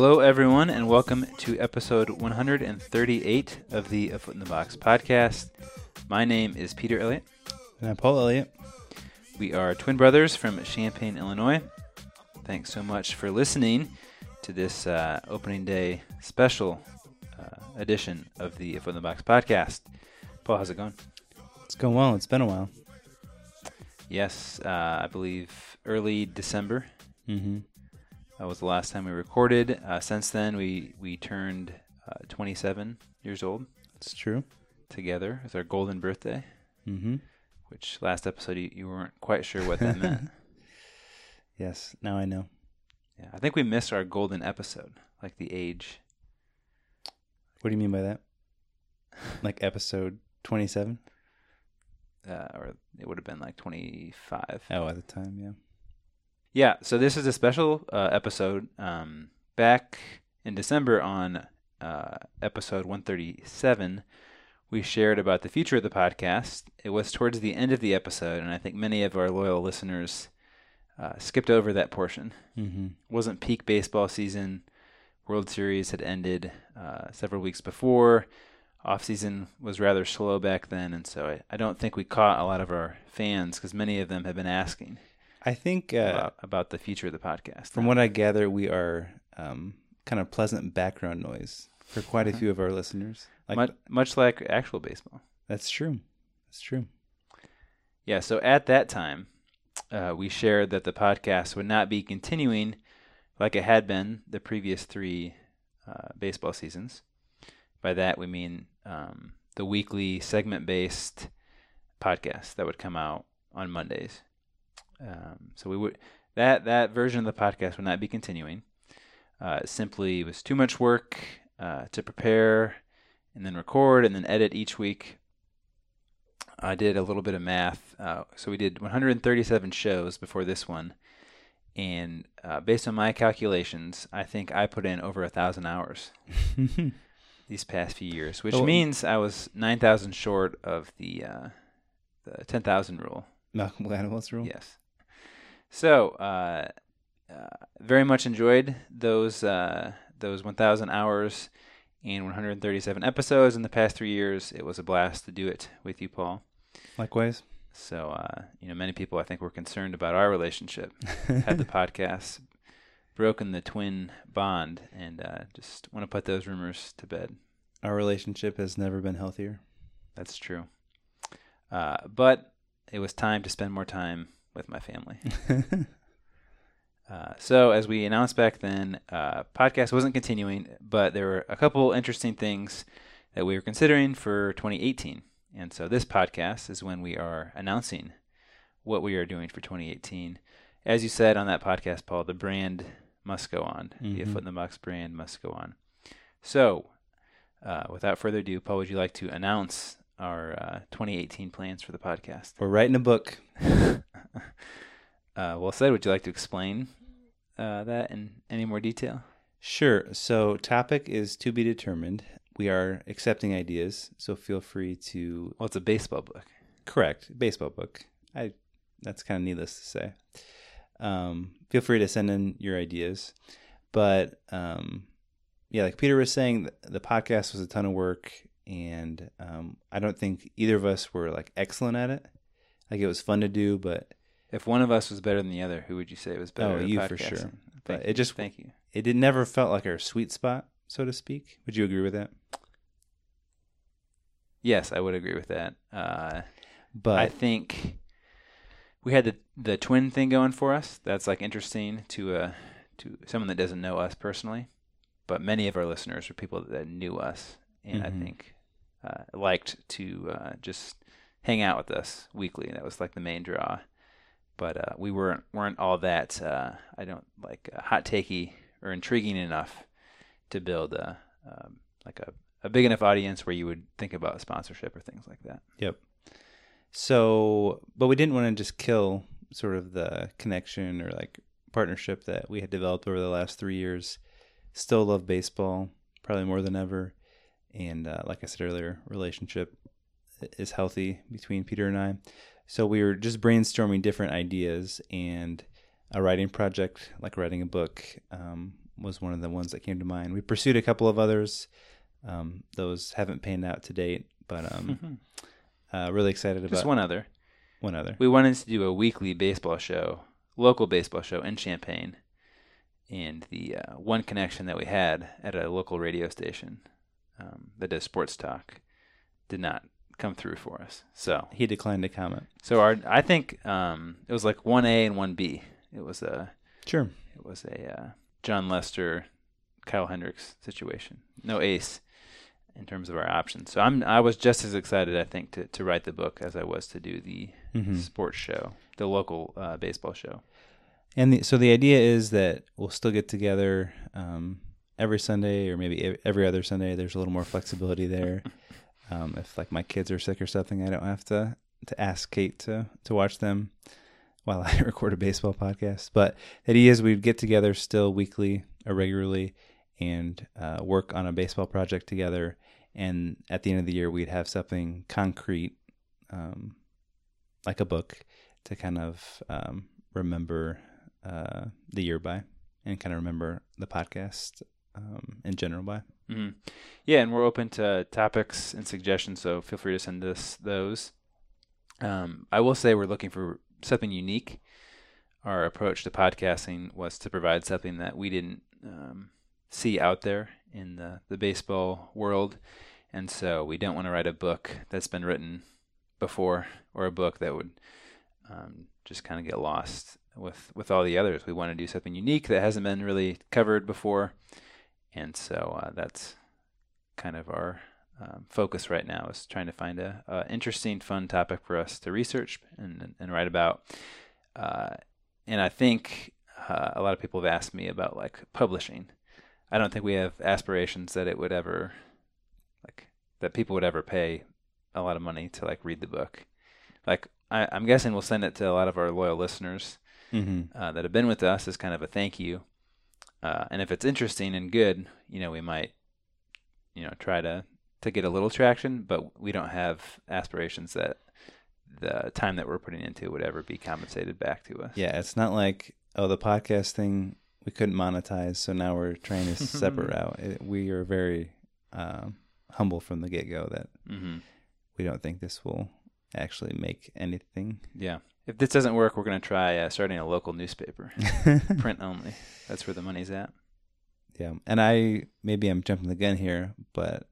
Hello, everyone, and welcome to episode 138 of the A Foot in the Box podcast. My name is Peter Elliott. And I'm Paul Elliott. We are twin brothers from Champaign, Illinois. Thanks so much for listening to this uh, opening day special uh, edition of the A Foot in the Box podcast. Paul, how's it going? It's going well. It's been a while. Yes, uh, I believe early December Mm-hmm. That was the last time we recorded. Uh, since then, we we turned uh, 27 years old It's true. together. It's our golden birthday. Mm-hmm. Which last episode you, you weren't quite sure what that meant. Yes. Now I know. Yeah, I think we missed our golden episode, like the age. What do you mean by that? Like episode 27? Uh, or it would have been like 25. Oh, at the time, yeah. Yeah, so this is a special uh, episode. Um, back in December on uh, episode 137, we shared about the future of the podcast. It was towards the end of the episode, and I think many of our loyal listeners uh, skipped over that portion. Mm-hmm. It wasn't peak baseball season. World Series had ended uh, several weeks before. Off season was rather slow back then, and so I, I don't think we caught a lot of our fans because many of them have been asking I think, uh, about, about the future of the podcast. from what I gather, we are um, kind of pleasant background noise for quite a few of our listeners. Like much, much like actual baseball. That's true. That's true. Yeah, so at that time, uh, we shared that the podcast would not be continuing like it had been the previous three uh, baseball seasons. By that, we mean um, the weekly segment based podcast that would come out on Mondays. Um, so we would that that version of the podcast would not be continuing. Uh, it simply was too much work uh, to prepare and then record and then edit each week. I did a little bit of math. Uh, so we did 137 shows before this one, and uh, based on my calculations, I think I put in over a thousand hours these past few years, which Oh, means I was 9,000 short of the uh, the 10,000 rule. Malcolm Gladwell's rule. Yes. So, uh, uh, very much enjoyed those uh, those 1,000 hours and 137 episodes in the past three years. It was a blast to do it with you, Paul. Likewise. So, uh, you know, many people I think were concerned about our relationship. Had the podcast broken the twin bond, and uh, just want to put those rumors to bed. Our relationship has never been healthier. That's true. Uh, but it was time to spend more time with my family. Uh, so, as we announced back then, uh, podcast wasn't continuing, but there were a couple interesting things that we were considering for 2018. And so, this podcast is when we are announcing what we are doing for 2018. As you said on that podcast, Paul, the brand must go on. The Mhm. Foot in the Box brand must go on. So, uh, without further ado, Paul, would you like to announce our uh, 2018 plans for the podcast? We're writing a book. uh, well said. Would you like to explain uh, that in any more detail? Sure. So, topic is to be determined. We are accepting ideas, so feel free to Well, it's a baseball book. correct baseball book. I that's kind of needless to say. Um, feel free to send in your ideas, but um, yeah, like Peter was saying, the, the podcast was a ton of work, and um, I don't think either of us were like excellent at it. Like it was fun to do, but If one of us was better than the other, who would you say was better? Oh, you for sure. Thank But you. it just- thank you. it did never felt like our sweet spot, so to speak. Would you agree with that? Yes, I would agree with that. Uh, But I think we had the the twin thing going for us. That's like interesting to uh to someone that doesn't know us personally, but many of our listeners are people that knew us, and Mhm. I think uh, liked to uh, just hang out with us weekly. That was like the main draw. But uh, we weren't weren't all that uh, I don't like uh, hot takey or intriguing enough to build a um, like a, a big enough audience where you would think about sponsorship or things like that. Yep. So, but we didn't want to just kill sort of the connection or like partnership that we had developed over the last three years. Still love baseball, probably more than ever. And uh, like I said earlier, relationship is healthy between Peter and I. So we were just brainstorming different ideas and a writing project, like writing a book, um, was one of the ones that came to mind. We pursued a couple of others. Um, those haven't panned out to date, but um, uh, really excited about Just one other. one other. We wanted to do a weekly baseball show, local baseball show in Champaign, and the uh, one connection that we had at a local radio station um, that does sports talk did not come through for us. So, He declined to comment. so our I think um, it was like one A and one B. It was a Sure. it was a uh, Jon Lester, Kyle Hendricks situation. No ace in terms of our options. So I'm I was just as excited I think to to write the book as I was to do the hmm sports show, the local uh, baseball show. And the, so the idea is that we'll still get together um, every Sunday, or maybe every other Sunday. There's a little more flexibility there. um, if like my kids are sick or something, I don't have to to ask Kate to to watch them while I record a baseball podcast. But the idea is we'd get together still weekly or regularly and uh, work on a baseball project together. And at the end of the year, we'd have something concrete, um, like a book, to kind of um, remember uh, the year by and kind of remember the podcast um, in general by. hmm Yeah, and we're open to topics and suggestions, so feel free to send us those. Um, I will say we're looking for something unique. Our approach to podcasting was to provide something that we didn't um, see out there in the, the baseball world. And so we don't want to write a book that's been written before or a book that would um, just kind of get lost with, with all the others. We want to do something unique that hasn't been really covered before. And so uh, that's kind of our um, focus right now is trying to find a, a interesting, fun topic for us to research and, and write about. Uh, and I think uh, a lot of people have asked me about like publishing. I don't think we have aspirations that it would ever, like, that people would ever pay a lot of money to like read the book. Like, I, I'm guessing we'll send it to a lot of our loyal listeners Mm-hmm. uh, that have been with us as kind of a thank you. Uh, and if it's interesting and good, you know, we might, you know, try to to get a little traction. But we don't have aspirations that the time that we're putting into would ever be compensated back to us. Yeah, it's not like oh the podcast thing we couldn't monetize, so now we're trying to separate out. It, we are very um, humble from the get go that hmm we don't think this will actually make anything. Yeah. If this doesn't work, we're going to try uh, starting a local newspaper, print only. That's where the money's at. yeah, and I maybe I'm jumping the gun here, but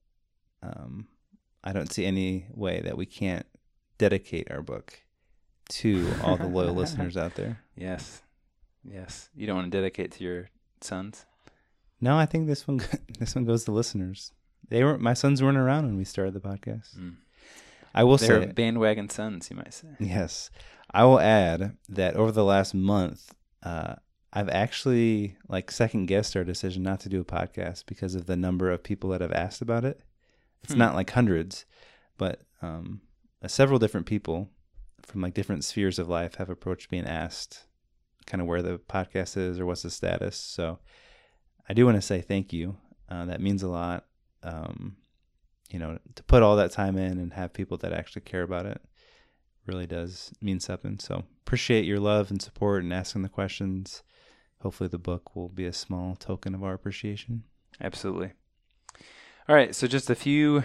um, I don't see any way that we can't dedicate our book to all the loyal listeners out there. Yes. Yes. You don't want to dedicate to your sons? No, I think this one this one goes to listeners. They were my sons weren't around when we started the podcast. Mm. I will They're say bandwagon sons, you might say. yes. I will add that over the last month, uh, I've actually like second guessed our decision not to do a podcast because of the number of people that have asked about it. It's Hmm. not like hundreds, but um, uh, several different people from like different spheres of life have approached me and asked kind of where the podcast is or what's the status. So I do want to say thank you. Uh, that means a lot. Um, you know, to put all that time in and have people that actually care about it really does mean something. So appreciate your love and support and asking the questions. Hopefully the book will be a small token of our appreciation. Absolutely. All right, so just a few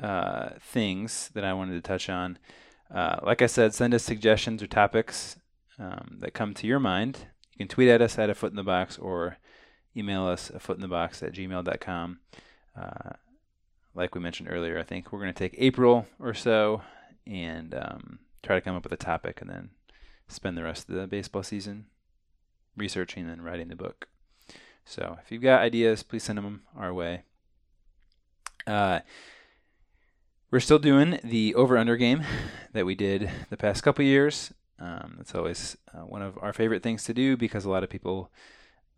uh, things that I wanted to touch on. Uh, like I said, send us suggestions or topics um, that come to your mind. You can tweet at us at a foot in the box or email us a foot in the box at gmail.com. Uh, like we mentioned earlier, I think we're going to take April or so and um, try to come up with a topic and then spend the rest of the baseball season researching and writing the book. So if you've got ideas, please send them our way. Uh, we're still doing the over under game that we did the past couple years. Um, that's always uh, one of our favorite things to do because a lot of people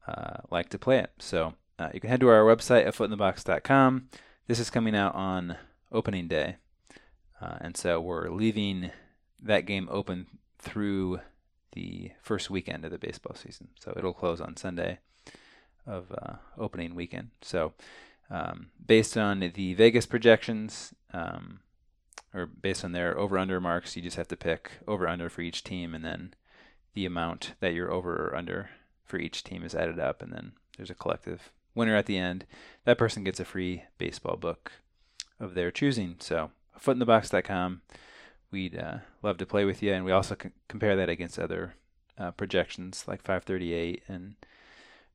uh, like to play it. So uh, you can head to our website at footinthebox.com. This is coming out on opening day. Uh, and so we're leaving that game open through the first weekend of the baseball season. So it'll close on Sunday of uh, opening weekend. So um, based on the Vegas projections, um, or based on their over under marks, you just have to pick over under for each team, and then the amount that you're over or under for each team is added up, and then there's a collective winner at the end. That person gets a free baseball book of their choosing. So, footinthebox.com. We'd uh, love to play with you, and we also compare that against other uh, projections like 538 and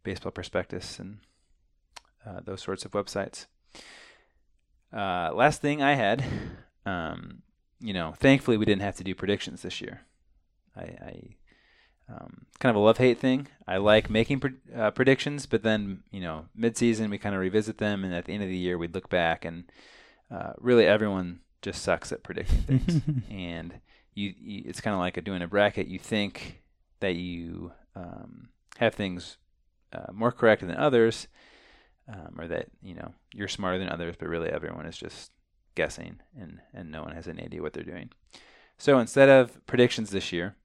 Baseball Prospectus and uh, those sorts of websites. Uh, last thing I had, um, you know, thankfully we didn't have to do predictions this year. I, I um, kind of a love hate thing. I like making pre- uh, predictions, but then you know, mid season we kind of revisit them, and at the end of the year we'd look back, and uh, really everyone just sucks at predicting things. and you, you it's kind of like a, doing a bracket. You think that you um, have things uh, more correct than others, um, or that you know you're smarter than others, but really everyone is just guessing, and and no one has any idea what they're doing. So instead of predictions this year,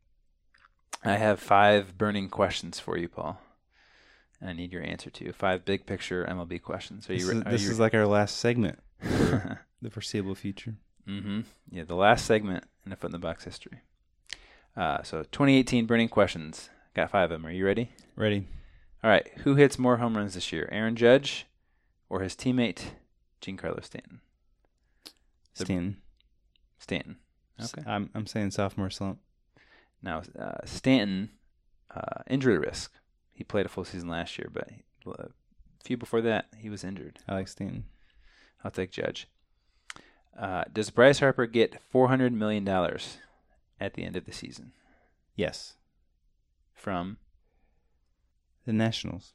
I have five burning questions for you, Paul. I need your answer to five big picture MLB questions. Are This, you? is, Re- are this you is like our last segment, the foreseeable future. mm-hmm. Yeah, the last segment in the foot in the box history. Uh, so 2018 burning questions. Got five of them. Are you ready? Ready? All right. Who hits more home runs this year, Aaron Judge or his teammate Giancarlo Stanton? Stanton. Stanton. Okay. I'm I'm saying sophomore slump. Now, uh, Stanton, uh, injury risk. He played a full season last year, but he, a few before that, he was injured. I like Stanton. I'll take Judge. Uh, does Bryce Harper get $400 million at the end of the season Yes. from, The Nationals.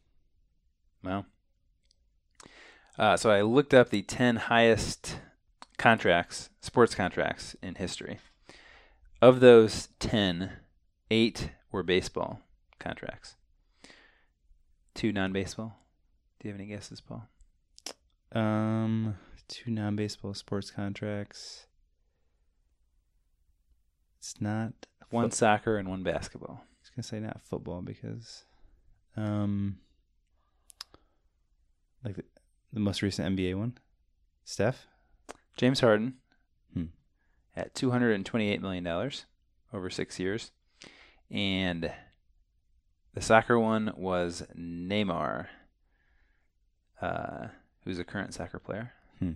well, uh, so I looked up the 10 highest contracts, sports contracts in history. Of those 10, eight were baseball contracts, two non baseball. Do you have any guesses, Paul? Um, two non-baseball sports contracts. It's not One foot- soccer and one basketball. I was gonna say not football because, um, like the, the most recent NBA one, Steph. James Harden Hmm. at two hundred and twenty-eight million dollars over six years, and the soccer one was Neymar, uh, who's a current soccer player. Hmm.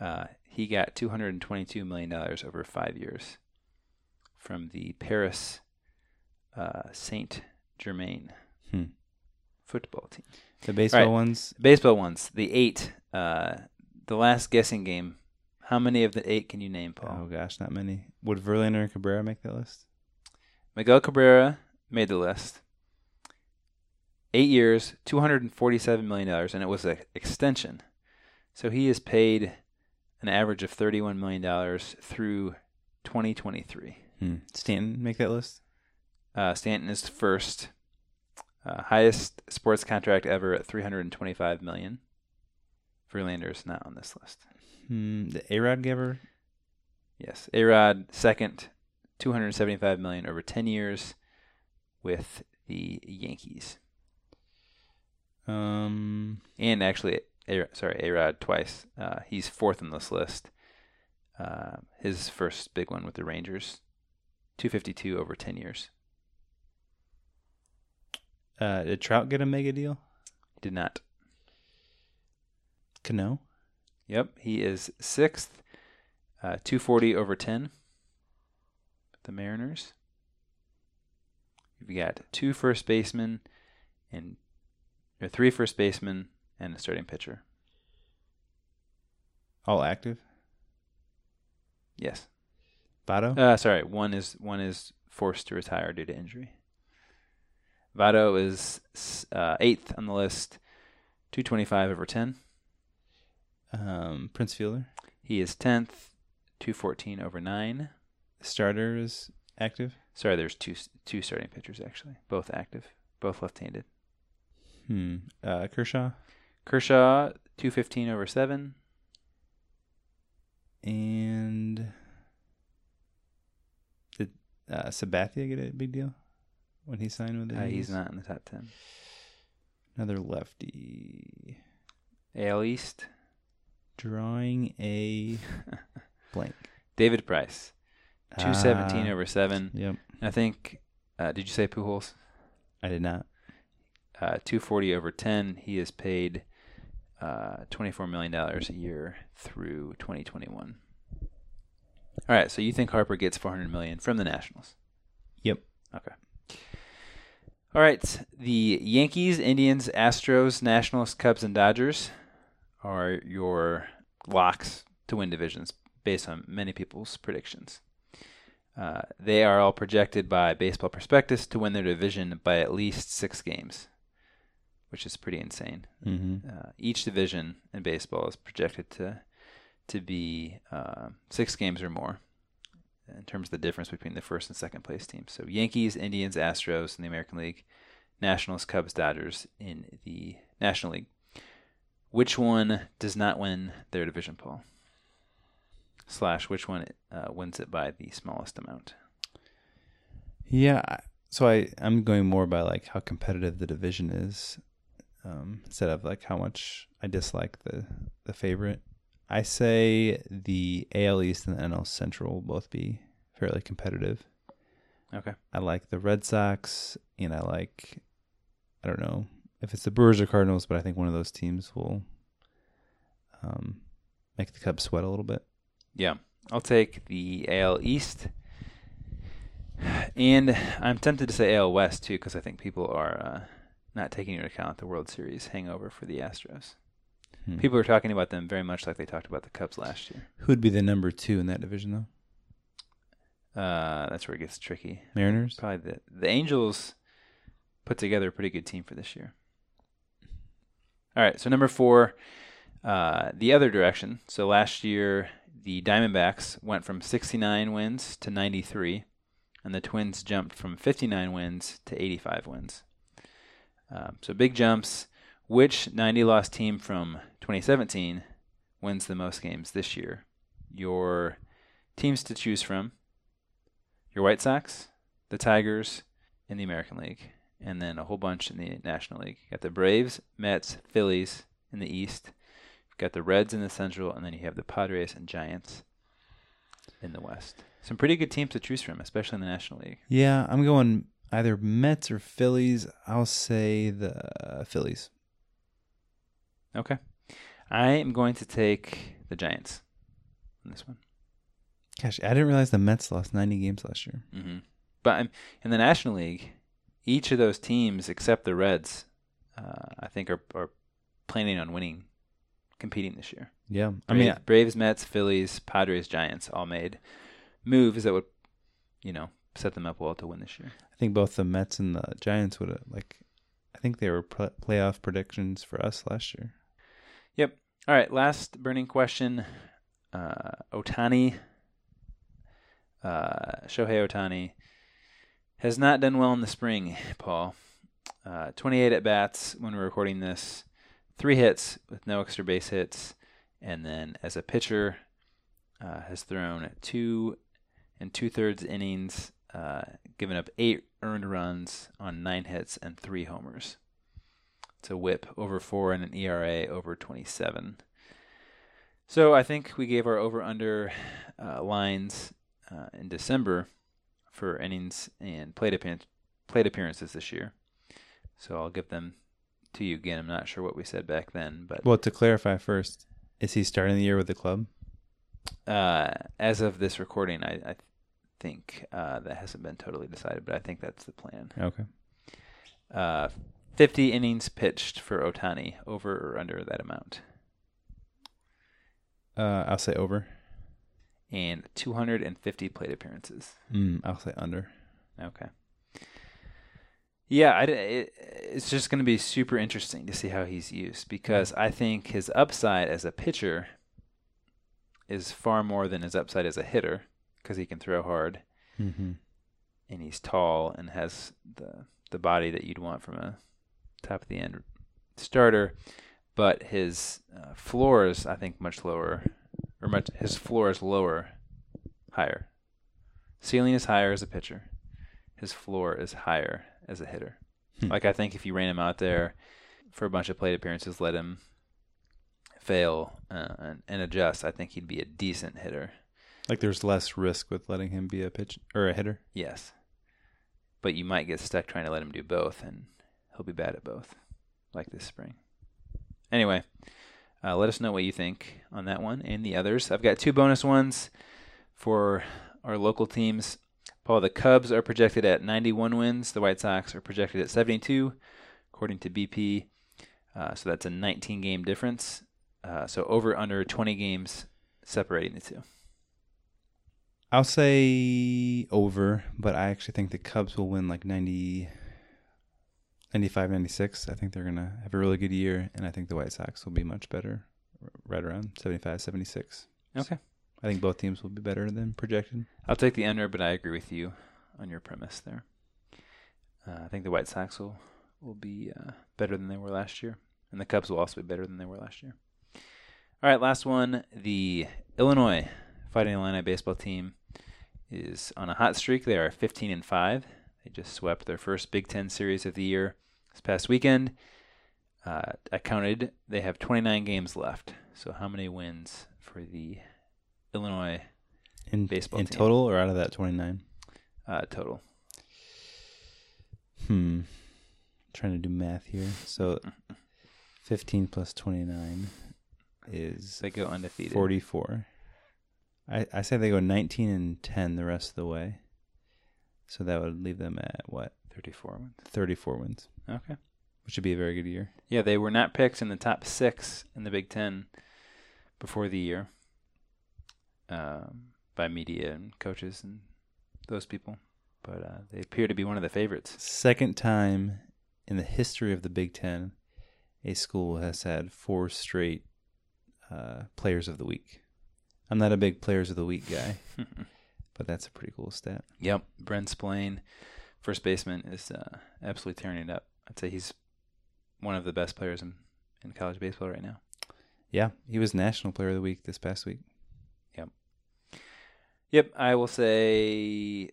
Uh, he got two hundred and twenty-two million dollars over five years from the Paris uh, Saint Germain Hmm. football team. The baseball Right. ones. Baseball ones, the eight. Uh, the last guessing game. How many of the eight can you name, Paul? Oh gosh, not many. Would Verlander and Cabrera make that list? Miguel Cabrera made the list. Eight years, two hundred and forty-seven million dollars, and it was an extension. So he is paid an average of thirty-one million dollars through twenty twenty-three. Hmm. Stanton make that list? Uh, Stanton is first, uh, highest sports contract ever at three hundred and twenty-five million. Verlander is not on this list. Hmm. The A Rod giver. Yes, A-Rod second, 275 million over 10 years with the Yankees. Um. And actually a, sorry, A-Rod twice. Uh, he's fourth on this list. Uh, his first big one with the Rangers, 252 over 10 years. Uh, did Trout get a mega deal? He did not. Cano. Yep, he is sixth, uh, 240 over 10 the Mariners. You've got two first basemen and or three first basemen and a starting pitcher. All active. Yes. Votto. Uh, sorry, one is one is forced to retire due to injury. Votto is uh, eighth on the list, 225 over 10. Um. Prince Fielder. He is 10th, 214 over 9. Starter is active. Sorry, there's two two starting pitchers actually, both active, both left-handed. Hmm. Uh. Kershaw. Kershaw, 215 over 7. And did uh, Sabathia get a big deal when he signed with the Uh, he's not in the top 10. Another lefty. AL East, Drawing a blank. David Price, 217 Ah, over 7. Yep. I think, uh, did you say Pujols? I did not. uh, 240 over 10. He is paid uh, 24 million dollars a year through 2021. All right, so you think Harper gets 400 million from the Nationals? Yep. Okay. All right, the Yankees, Indians, Astros, Nationals, Cubs, and Dodgers are your locks to win divisions based on many people's predictions. Uh, they are all projected by Baseball Prospectus to win their division by at least six games, which is pretty insane. Mm-hmm. Uh, each division in baseball is projected to to be uh, six games or more in terms of the difference between the first and second place teams. So Yankees, Indians, Astros in the American League, Nationals, Cubs, Dodgers in the National League. Which one does not win their division, Paul? Slash, which one uh, wins it by the smallest amount? Yeah. So I I'm going more by like how competitive the division is, um, instead of like how much I dislike the the favorite. I say the AL East and the NL Central will both be fairly competitive. Okay. I like the Red Sox, and I like I don't know if it's the Brewers or Cardinals, but I think one of those teams will um, make the Cubs sweat a little bit. Yeah, I'll take the AL East, and I'm tempted to say AL West too because I think people are uh, not taking into account the World Series hangover for the Astros. Hmm. People are talking about them very much like they talked about the Cubs last year. Who would be the number two in that division though? Uh, that's where it gets tricky. Mariners. Probably the the Angels put together a pretty good team for this year. All right, so number four, uh, the other direction. So last year, the Diamondbacks went from 69 wins to 93, and the Twins jumped from 59 wins to 85 wins. Um, so big jumps. Which 90 loss team from 2017 wins the most games this year? Your teams to choose from your White Sox, the Tigers in the American League, and then a whole bunch in the National League. You got the Braves, Mets, Phillies in the East. You've got the Reds in the Central, and then you have the Padres and Giants in the West. Some pretty good teams to choose from, especially in the National League. Yeah, I'm going either Mets or Phillies. I'll say the Phillies. Okay. I am going to take the Giants in this one. Gosh, I didn't realize the Mets lost 90 games last year. hmm But I'm, in the National League, each of those teams, except the Reds, uh, I think are, are planning on winning, competing this year. Yeah, I mean, Braves, Mets, Phillies, Padres, Giants all made moves that would, you know, set them up well to win this year. I think both the Mets and the Giants would have like. I think they were pl- playoff predictions for us last year. Yep. All right, last burning question. Uh, Ohtani, uh, Shohei Ohtani, has not done well in the spring, Paul. Uh, 28 at bats when we're recording this, three hits with no extra base hits, and then as a pitcher, uh, has thrown two and two thirds innings, uh, given up eight earned runs on nine hits and three homers. It's a whip over four and an ERA over 27. So I think we gave our over under uh, lines uh, in December for innings and plate, appearance, plate appearances this year. So I'll give them to you again. I'm not sure what we said back then, but Well, to clarify first, is he starting the year with the club? uh, as of this recording, I, I think uh, that hasn't been totally decided, but I think that's the plan. Okay. Uh, 50 innings pitched for Ohtani, over or under that amount, Uh, I'll say over. and 250 plate appearances. Mm, I'll say under. Okay. Yeah, I, it, it's just going to be super interesting to see how he's used because I think his upside as a pitcher is far more than his upside as a hitter because he can throw hard Mm-hmm. and he's tall and has the the body that you'd want from a top of the end starter. But his uh, floor is, I think, much lower, or much his floor is lower, higher. Ceiling is higher as a pitcher. His floor is higher as a hitter. Hmm. Like I think if you ran him out there for a bunch of plate appearances, let him fail uh, and, and adjust, I think he'd be a decent hitter. Like there's less risk with letting him be a pitch or a hitter. Yes. But you might get stuck trying to let him do both, and he'll be bad at both, like this spring. Anyway, uh, let us know what you think on that one and the others. I've got two bonus ones for our local teams. Paul, the Cubs are projected at 91 wins. The White Sox are projected at 72, according to BP. Uh, so that's a 19 game difference. Uh, so over under 20 games separating the two. I'll say over, but I actually think the Cubs will win like 90, 95, 96. I think they're going to have a really good year, and I think the White Sox will be much better, right around 75, 76. Okay. I think both teams will be better than projected. I'll take the under, but I agree with you on your premise there. Uh, I think the White Sox will will be uh, better than they were last year, and the Cubs will also be better than they were last year. All right, last one. The Illinois Fighting Illini baseball team is on a hot streak. They are 15 and five. They just swept their first Big Ten series of the year this past weekend. Uh, I counted. They have 29 games left. So how many wins for the Illinois in baseball in team. total or out of that 29? uh, total? Hmm. trying to do math here. So 15 plus 29 is They go undefeated. 44. I, I say they go 19 and 10 the rest of the way. So that would leave them at what? 34 wins. 34 wins, Okay. which would be a very good year. Yeah, they were not picked in the top six in the Big Ten before the year um, by media and coaches and those people, but uh, they appear to be one of the favorites. Second time in the history of the Big Ten, a school has had four straight uh, players of the week. I'm not a big players of the week guy, but that's a pretty cool stat. yep, Bren Spillane, first baseman, is uh, absolutely tearing it up. I'd say he's one of the best players in, in college baseball right now. Yeah, he was National Player of the Week this past week. Yep, Yep, I will say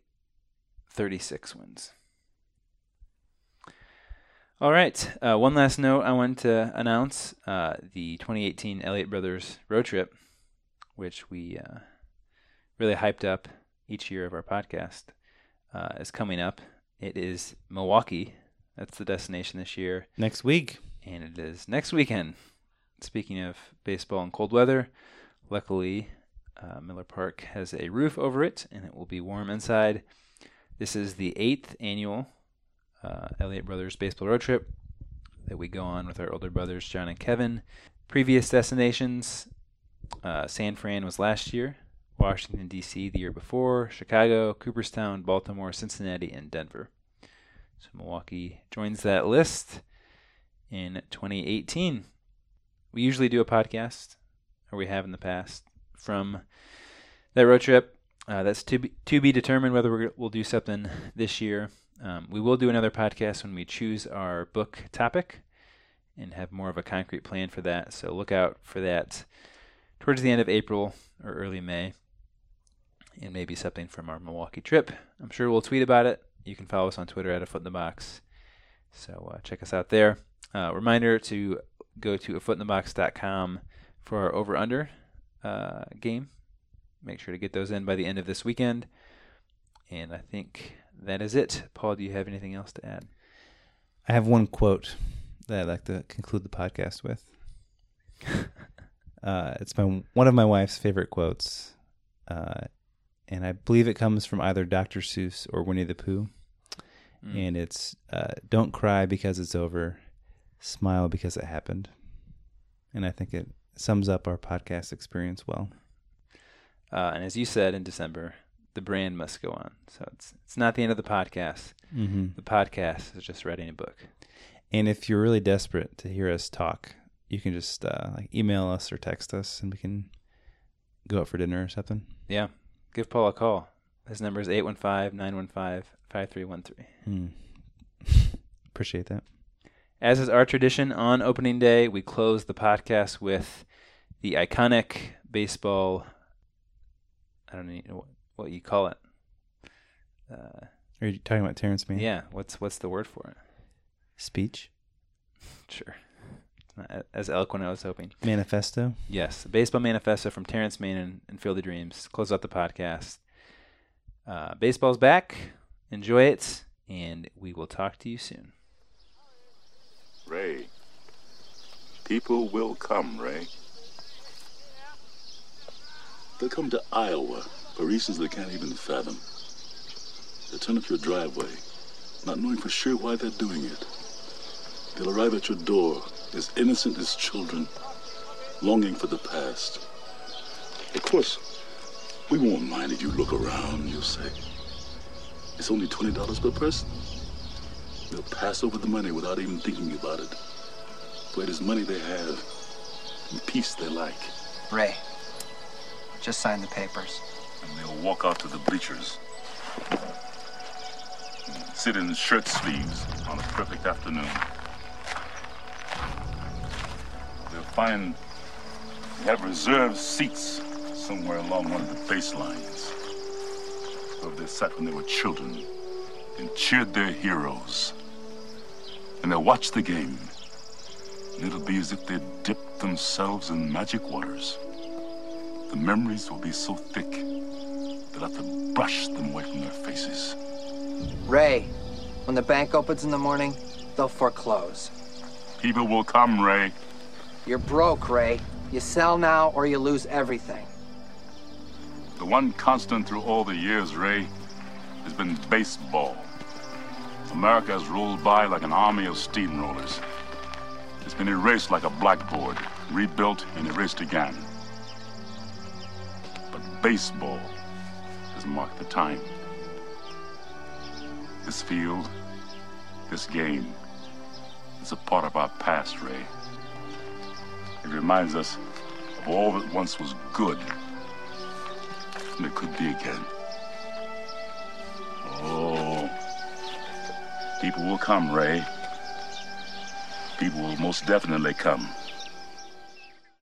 36 wins. All right. Uh, one last note I wanted to announce uh, the 2018 Elliott Brothers road trip, which we uh, really hyped up each year of our podcast, uh, is coming up. It is Milwaukee. That's the destination this year, Next week, and it is next weekend. Speaking of baseball and cold weather, luckily uh, Miller Park has a roof over it, and it will be warm inside. This is the eighth annual uh, Elliott Brothers Baseball Road Trip that we go on with our older brothers, John and Kevin. Previous destinations uh, San Fran was last year, Washington, D.C. the year before, Chicago, Cooperstown, Baltimore, Cincinnati, and Denver. So Milwaukee joins that list in 2018. We usually do a podcast, or we have in the past, from that road trip. Uh, that's to be, to be determined whether we're, we'll do something this year. Um, we will do another podcast when we choose our book topic and have more of a concrete plan for that. So look out for that towards the end of April or early May, and maybe something from our Milwaukee trip. I'm sure we'll tweet about it. You can follow us on Twitter at a foot in the box. So uh, check us out there. Uh, reminder to go to afootinthebox.com for our over under uh, game. Make sure to get those in by the end of this weekend. And I think that is it. Paul, do you have anything else to add? I have one quote that I'd like to conclude the podcast with. uh, it's my one of my wife's favorite quotes, uh, and I believe it comes from either Dr. Seuss or Winnie the Pooh. Mm. And it's uh, "Don't cry because it's over, smile because it happened." And I think it sums up our podcast experience well. Uh, and as you said in December, the brand must go on. So it's it's not the end of the podcast. Mm-hmm. The podcast is just writing a book. And if you're really desperate to hear us talk, you can just uh, like email us or text us, and we can go out for dinner or something. Yeah. Give Paul a call. His number is 815-915-5313. Hmm. Appreciate that. As is our tradition on opening day, we close the podcast with the iconic baseball I don't know what, what you call it. Uh, Are you talking about Terrence Mann? yeah, what's what's the word for it? Speech, Sure. It's not a- as eloquent as I was hoping. manifesto. Yes, the baseball manifesto from Terrence Mann and, and Field of Dreams. Close out the podcast. Uh, baseball's back. Enjoy it, and we will talk to you soon. Ray, people will come, Ray. They'll come to Iowa for reasons they can't even fathom. They'll turn up your driveway, not knowing for sure why they're doing it. They'll arrive at your door as innocent as children, longing for the past. Of course, we won't mind if you look around, you'll say. It's only $20 per person. They'll pass over the money without even thinking about it. For it is money they have and peace they like. Ray, just sign the papers. And they'll walk out to the bleachers. Sit in shirt sleeves on a perfect afternoon. Find they have reserved seats somewhere along one of the baselines. Where they sat when they were children and cheered their heroes. And they'll watch the game. And it'll be as if they'd dipped themselves in magic waters. The memories will be so thick they'll have to brush them away from their faces. Ray, when the bank opens in the morning, they'll foreclose. People will come, Ray. You're broke, Ray. You sell now or you lose everything. The one constant through all the years, Ray, has been baseball. America has rolled by like an army of steamrollers. It's been erased like a blackboard, rebuilt and erased again. But baseball has marked the time. This field, this game, is a part of our past, Ray. It reminds us of all that once was good, and it could be again. Oh, people will come, Ray. People will most definitely come.